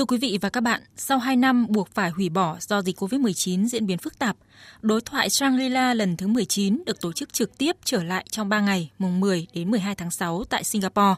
Thưa quý vị và các bạn, sau 2 năm buộc phải hủy bỏ do dịch COVID-19 diễn biến phức tạp, đối thoại Shangri-La lần thứ 19 được tổ chức trực tiếp trở lại trong 3 ngày, mùng 10 đến 12 tháng 6 tại Singapore.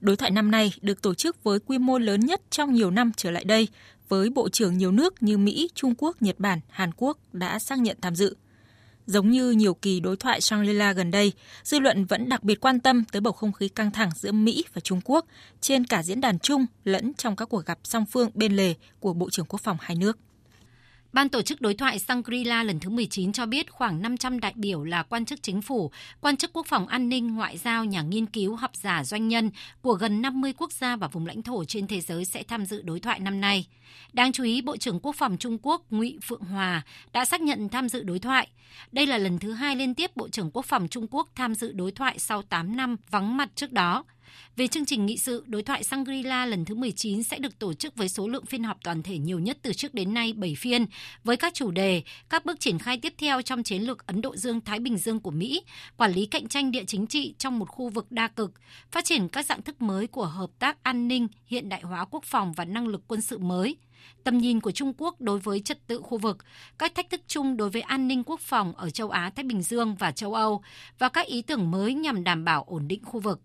Đối thoại năm nay được tổ chức với quy mô lớn nhất trong nhiều năm trở lại đây, với bộ trưởng nhiều nước như Mỹ, Trung Quốc, Nhật Bản, Hàn Quốc đã xác nhận tham dự. Giống như nhiều kỳ đối thoại Shangri-La gần đây, dư luận vẫn đặc biệt quan tâm tới bầu không khí căng thẳng giữa Mỹ và Trung Quốc trên cả diễn đàn chung lẫn trong các cuộc gặp song phương bên lề của Bộ trưởng Quốc phòng hai nước. Ban tổ chức đối thoại Shangri-La lần thứ 19 cho biết khoảng 500 đại biểu là quan chức chính phủ, quan chức quốc phòng an ninh, ngoại giao, nhà nghiên cứu, học giả, doanh nhân của gần 50 quốc gia và vùng lãnh thổ trên thế giới sẽ tham dự đối thoại năm nay. Đáng chú ý, Bộ trưởng Quốc phòng Trung Quốc Ngụy Phượng Hòa đã xác nhận tham dự đối thoại. Đây là lần thứ hai liên tiếp Bộ trưởng Quốc phòng Trung Quốc tham dự đối thoại sau 8 năm vắng mặt trước đó. Về chương trình nghị sự, đối thoại Shangri-La lần thứ 19 sẽ được tổ chức với số lượng phiên họp toàn thể nhiều nhất từ trước đến nay 7 phiên, với các chủ đề, các bước triển khai tiếp theo trong chiến lược Ấn Độ Dương-Thái Bình Dương của Mỹ, quản lý cạnh tranh địa chính trị trong một khu vực đa cực, phát triển các dạng thức mới của hợp tác an ninh, hiện đại hóa quốc phòng và năng lực quân sự mới, tầm nhìn của Trung Quốc đối với trật tự khu vực, các thách thức chung đối với an ninh quốc phòng ở châu Á, Thái Bình Dương và châu Âu và các ý tưởng mới nhằm đảm bảo ổn định khu vực.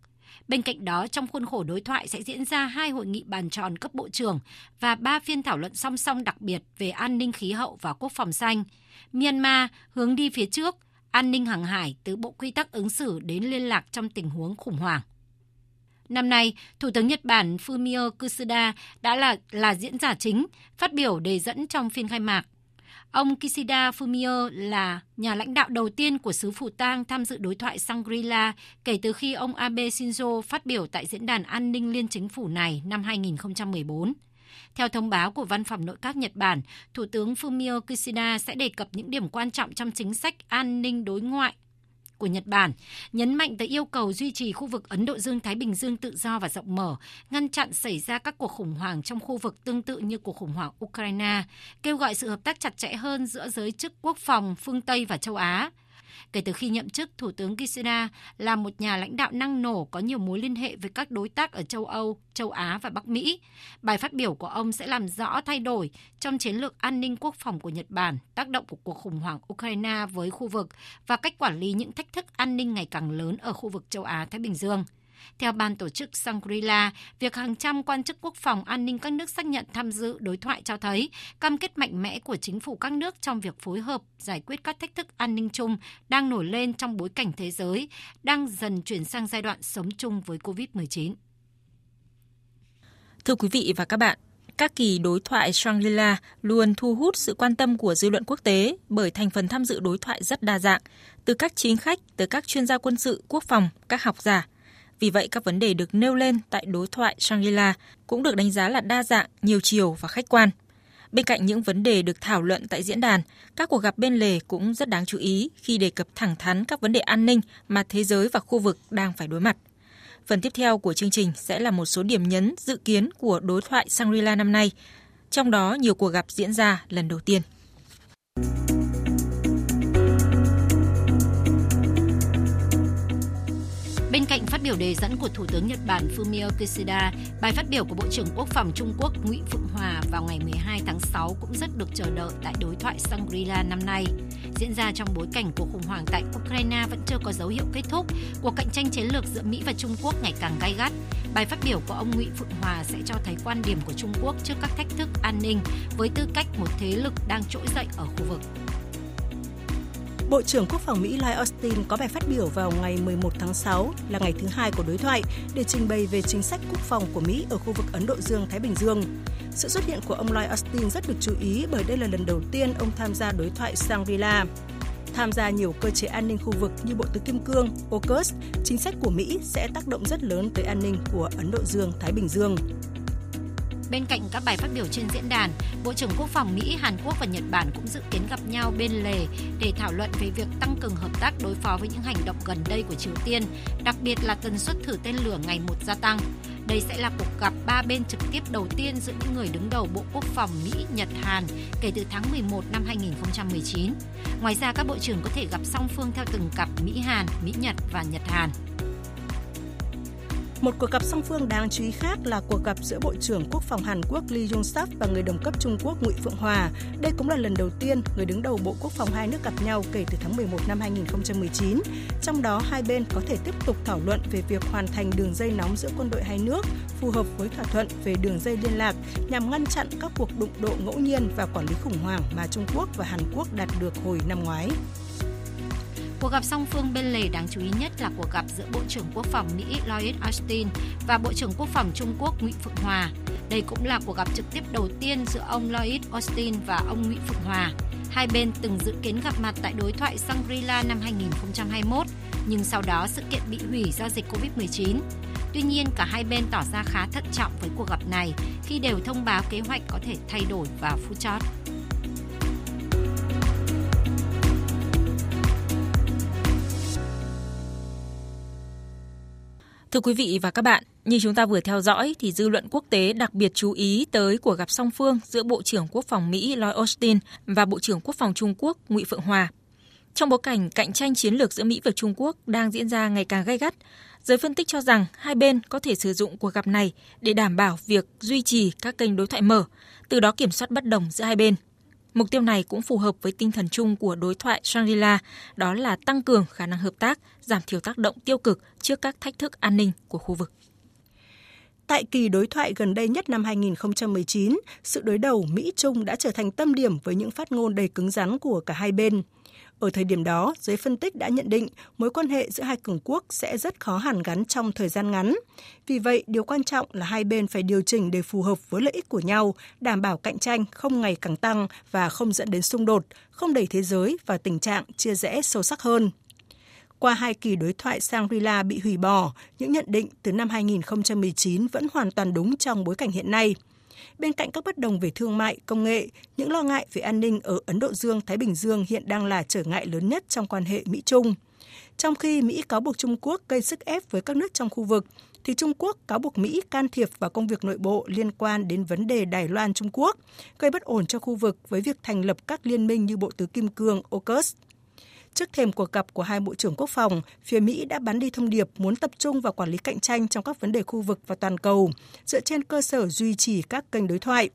Bên cạnh đó, trong khuôn khổ đối thoại sẽ diễn ra hai hội nghị bàn tròn cấp bộ trưởng và ba phiên thảo luận song song đặc biệt về an ninh khí hậu và quốc phòng xanh. Myanmar hướng đi phía trước, an ninh hàng hải từ bộ quy tắc ứng xử đến liên lạc trong tình huống khủng hoảng. Năm nay, Thủ tướng Nhật Bản Fumio Kishida đã là là diễn giả chính, phát biểu đề dẫn trong phiên khai mạc. Ông Kishida Fumio là nhà lãnh đạo đầu tiên của xứ Phủ Tang tham dự đối thoại Shangri-La kể từ khi ông Abe Shinzo phát biểu tại Diễn đàn An ninh Liên Chính phủ này năm 2014. Theo thông báo của Văn phòng Nội các Nhật Bản, Thủ tướng Fumio Kishida sẽ đề cập những điểm quan trọng trong chính sách an ninh đối ngoại của Nhật Bản, nhấn mạnh tới yêu cầu duy trì khu vực Ấn Độ Dương-Thái Bình Dương tự do và rộng mở, ngăn chặn xảy ra các cuộc khủng hoảng trong khu vực tương tự như cuộc khủng hoảng Ukraine, kêu gọi sự hợp tác chặt chẽ hơn giữa giới chức quốc phòng phương Tây và châu Á. Kể từ khi nhậm chức, Thủ tướng Kishida là một nhà lãnh đạo năng nổ có nhiều mối liên hệ với các đối tác ở châu Âu, châu Á và Bắc Mỹ. Bài phát biểu của ông sẽ làm rõ thay đổi trong chiến lược an ninh quốc phòng của Nhật Bản, tác động của cuộc khủng hoảng Ukraine với khu vực và cách quản lý những thách thức an ninh ngày càng lớn ở khu vực châu Á-Thái Bình Dương. Theo ban tổ chức Shangri-La, việc hàng trăm quan chức quốc phòng an ninh các nước xác nhận tham dự đối thoại cho thấy cam kết mạnh mẽ của chính phủ các nước trong việc phối hợp giải quyết các thách thức an ninh chung đang nổi lên trong bối cảnh thế giới đang dần chuyển sang giai đoạn sống chung với COVID-19. Thưa quý vị và các bạn, các kỳ đối thoại Shangri-La luôn thu hút sự quan tâm của dư luận quốc tế bởi thành phần tham dự đối thoại rất đa dạng, từ các chính khách tới các chuyên gia quân sự, quốc phòng, các học giả – vì vậy, các vấn đề được nêu lên tại đối thoại Shangri-La cũng được đánh giá là đa dạng, nhiều chiều và khách quan. Bên cạnh những vấn đề được thảo luận tại diễn đàn, các cuộc gặp bên lề cũng rất đáng chú ý khi đề cập thẳng thắn các vấn đề an ninh mà thế giới và khu vực đang phải đối mặt. Phần tiếp theo của chương trình sẽ là một số điểm nhấn dự kiến của đối thoại Shangri-La năm nay, trong đó nhiều cuộc gặp diễn ra lần đầu tiên. Bên cạnh phát biểu đề dẫn của Thủ tướng Nhật Bản Fumio Kishida, bài phát biểu của Bộ trưởng Quốc phòng Trung Quốc Ngụy Phượng Hòa vào ngày 12 tháng 6 cũng rất được chờ đợi tại đối thoại Shangri-La năm nay. Diễn ra trong bối cảnh cuộc khủng hoảng tại Ukraine vẫn chưa có dấu hiệu kết thúc, cuộc cạnh tranh chiến lược giữa Mỹ và Trung Quốc ngày càng gay gắt. Bài phát biểu của ông Ngụy Phượng Hòa sẽ cho thấy quan điểm của Trung Quốc trước các thách thức an ninh với tư cách một thế lực đang trỗi dậy ở khu vực. Bộ trưởng Quốc phòng Mỹ Lloyd Austin có bài phát biểu vào ngày 11 tháng 6 là ngày thứ hai của đối thoại để trình bày về chính sách quốc phòng của Mỹ ở khu vực Ấn Độ Dương-Thái Bình Dương. Sự xuất hiện của ông Lloyd Austin rất được chú ý bởi đây là lần đầu tiên ông tham gia đối thoại Shangri-La. Tham gia nhiều cơ chế an ninh khu vực như Bộ Tứ Kim Cương, AUKUS, chính sách của Mỹ sẽ tác động rất lớn tới an ninh của Ấn Độ Dương-Thái Bình Dương. Bên cạnh các bài phát biểu trên diễn đàn, Bộ trưởng Quốc phòng Mỹ, Hàn Quốc và Nhật Bản cũng dự kiến gặp nhau bên lề để thảo luận về việc tăng cường hợp tác đối phó với những hành động gần đây của Triều Tiên, đặc biệt là tần suất thử tên lửa ngày một gia tăng. Đây sẽ là cuộc gặp ba bên trực tiếp đầu tiên giữa những người đứng đầu Bộ Quốc phòng Mỹ, Nhật, Hàn kể từ tháng 11 năm 2019. Ngoài ra, các bộ trưởng có thể gặp song phương theo từng cặp Mỹ-Hàn, Mỹ-Nhật và Nhật-Hàn. Một cuộc gặp song phương đáng chú ý khác là cuộc gặp giữa Bộ trưởng Quốc phòng Hàn Quốc Lee Jong-suk và người đồng cấp Trung Quốc Ngụy Phượng Hòa. Đây cũng là lần đầu tiên người đứng đầu Bộ Quốc phòng hai nước gặp nhau kể từ tháng 11 năm 2019. Trong đó, hai bên có thể tiếp tục thảo luận về việc hoàn thành đường dây nóng giữa quân đội hai nước phù hợp với thỏa thuận về đường dây liên lạc nhằm ngăn chặn các cuộc đụng độ ngẫu nhiên và quản lý khủng hoảng mà Trung Quốc và Hàn Quốc đạt được hồi năm ngoái. Cuộc gặp song phương bên lề đáng chú ý nhất là cuộc gặp giữa Bộ trưởng Quốc phòng Mỹ Lloyd Austin và Bộ trưởng Quốc phòng Trung Quốc Ngụy Phượng Hòa. Đây cũng là cuộc gặp trực tiếp đầu tiên giữa ông Lloyd Austin và ông Ngụy Phượng Hòa. Hai bên từng dự kiến gặp mặt tại đối thoại Shangri-La năm 2021, nhưng sau đó sự kiện bị hủy do dịch Covid-19. Tuy nhiên, cả hai bên tỏ ra khá thận trọng với cuộc gặp này khi đều thông báo kế hoạch có thể thay đổi vào phút chót. Thưa quý vị và các bạn, như chúng ta vừa theo dõi thì dư luận quốc tế đặc biệt chú ý tới cuộc gặp song phương giữa Bộ trưởng Quốc phòng Mỹ Lloyd Austin và Bộ trưởng Quốc phòng Trung Quốc Ngụy Phượng Hòa. Trong bối cảnh cạnh tranh chiến lược giữa Mỹ và Trung Quốc đang diễn ra ngày càng gay gắt, giới phân tích cho rằng hai bên có thể sử dụng cuộc gặp này để đảm bảo việc duy trì các kênh đối thoại mở, từ đó kiểm soát bất đồng giữa hai bên. Mục tiêu này cũng phù hợp với tinh thần chung của đối thoại Shangri-La, đó là tăng cường khả năng hợp tác, giảm thiểu tác động tiêu cực trước các thách thức an ninh của khu vực. Tại kỳ đối thoại gần đây nhất năm 2019, sự đối đầu Mỹ-Trung đã trở thành tâm điểm với những phát ngôn đầy cứng rắn của cả hai bên. Ở thời điểm đó, giới phân tích đã nhận định mối quan hệ giữa hai cường quốc sẽ rất khó hàn gắn trong thời gian ngắn. Vì vậy, điều quan trọng là hai bên phải điều chỉnh để phù hợp với lợi ích của nhau, đảm bảo cạnh tranh không ngày càng tăng và không dẫn đến xung đột, không đẩy thế giới vào tình trạng chia rẽ sâu sắc hơn. Qua hai kỳ đối thoại Shangri-La bị hủy bỏ, những nhận định từ năm 2019 vẫn hoàn toàn đúng trong bối cảnh hiện nay – Bên cạnh các bất đồng về thương mại, công nghệ, những lo ngại về an ninh ở Ấn Độ Dương-Thái Bình Dương hiện đang là trở ngại lớn nhất trong quan hệ Mỹ-Trung. Trong khi Mỹ cáo buộc Trung Quốc gây sức ép với các nước trong khu vực, thì Trung Quốc cáo buộc Mỹ can thiệp vào công việc nội bộ liên quan đến vấn đề Đài Loan Trung Quốc, gây bất ổn cho khu vực với việc thành lập các liên minh như Bộ Tứ Kim Cương AUKUS. Trước thềm cuộc gặp của hai bộ trưởng quốc phòng, phía Mỹ đã bắn đi thông điệp muốn tập trung vào quản lý cạnh tranh trong các vấn đề khu vực và toàn cầu, dựa trên cơ sở duy trì các kênh đối thoại.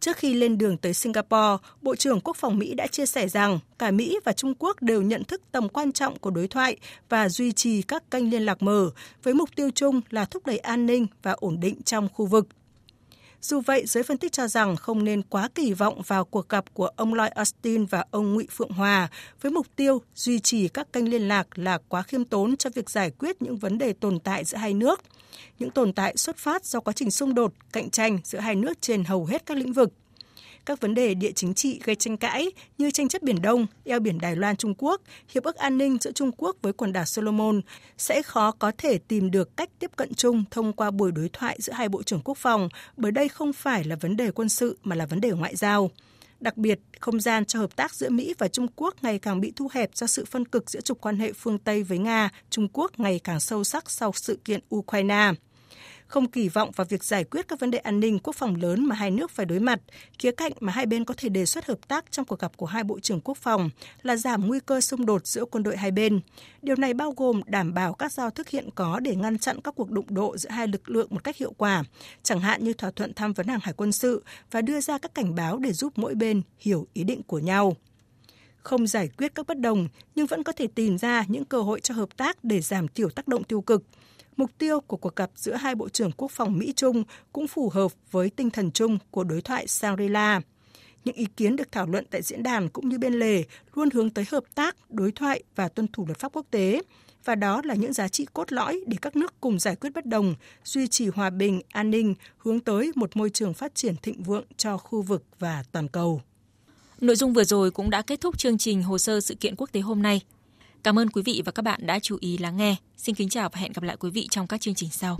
Trước khi lên đường tới Singapore, Bộ trưởng Quốc phòng Mỹ đã chia sẻ rằng cả Mỹ và Trung Quốc đều nhận thức tầm quan trọng của đối thoại và duy trì các kênh liên lạc mở với mục tiêu chung là thúc đẩy an ninh và ổn định trong khu vực. Dù vậy, giới phân tích cho rằng không nên quá kỳ vọng vào cuộc gặp của ông Lloyd Austin và ông Ngụy Phượng Hòa với mục tiêu duy trì các kênh liên lạc là quá khiêm tốn cho việc giải quyết những vấn đề tồn tại giữa hai nước. Những tồn tại xuất phát do quá trình xung đột, cạnh tranh giữa hai nước trên hầu hết các lĩnh vực các vấn đề địa chính trị gây tranh cãi như tranh chấp Biển Đông, eo biển Đài Loan Trung Quốc, hiệp ước an ninh giữa Trung Quốc với quần đảo Solomon sẽ khó có thể tìm được cách tiếp cận chung thông qua buổi đối thoại giữa hai bộ trưởng quốc phòng, bởi đây không phải là vấn đề quân sự mà là vấn đề ngoại giao. Đặc biệt, không gian cho hợp tác giữa Mỹ và Trung Quốc ngày càng bị thu hẹp do sự phân cực giữa trục quan hệ phương Tây với Nga, Trung Quốc ngày càng sâu sắc sau sự kiện Ukraine không kỳ vọng vào việc giải quyết các vấn đề an ninh quốc phòng lớn mà hai nước phải đối mặt. Khía cạnh mà hai bên có thể đề xuất hợp tác trong cuộc gặp của hai bộ trưởng quốc phòng là giảm nguy cơ xung đột giữa quân đội hai bên. Điều này bao gồm đảm bảo các giao thức hiện có để ngăn chặn các cuộc đụng độ giữa hai lực lượng một cách hiệu quả, chẳng hạn như thỏa thuận tham vấn hàng hải quân sự và đưa ra các cảnh báo để giúp mỗi bên hiểu ý định của nhau không giải quyết các bất đồng nhưng vẫn có thể tìm ra những cơ hội cho hợp tác để giảm thiểu tác động tiêu cực. Mục tiêu của cuộc gặp giữa hai Bộ trưởng Quốc phòng Mỹ-Trung cũng phù hợp với tinh thần chung của đối thoại Shangri-La. Những ý kiến được thảo luận tại diễn đàn cũng như bên lề luôn hướng tới hợp tác, đối thoại và tuân thủ luật pháp quốc tế. Và đó là những giá trị cốt lõi để các nước cùng giải quyết bất đồng, duy trì hòa bình, an ninh, hướng tới một môi trường phát triển thịnh vượng cho khu vực và toàn cầu. Nội dung vừa rồi cũng đã kết thúc chương trình hồ sơ sự kiện quốc tế hôm nay. Cảm ơn quý vị và các bạn đã chú ý lắng nghe. Xin kính chào và hẹn gặp lại quý vị trong các chương trình sau.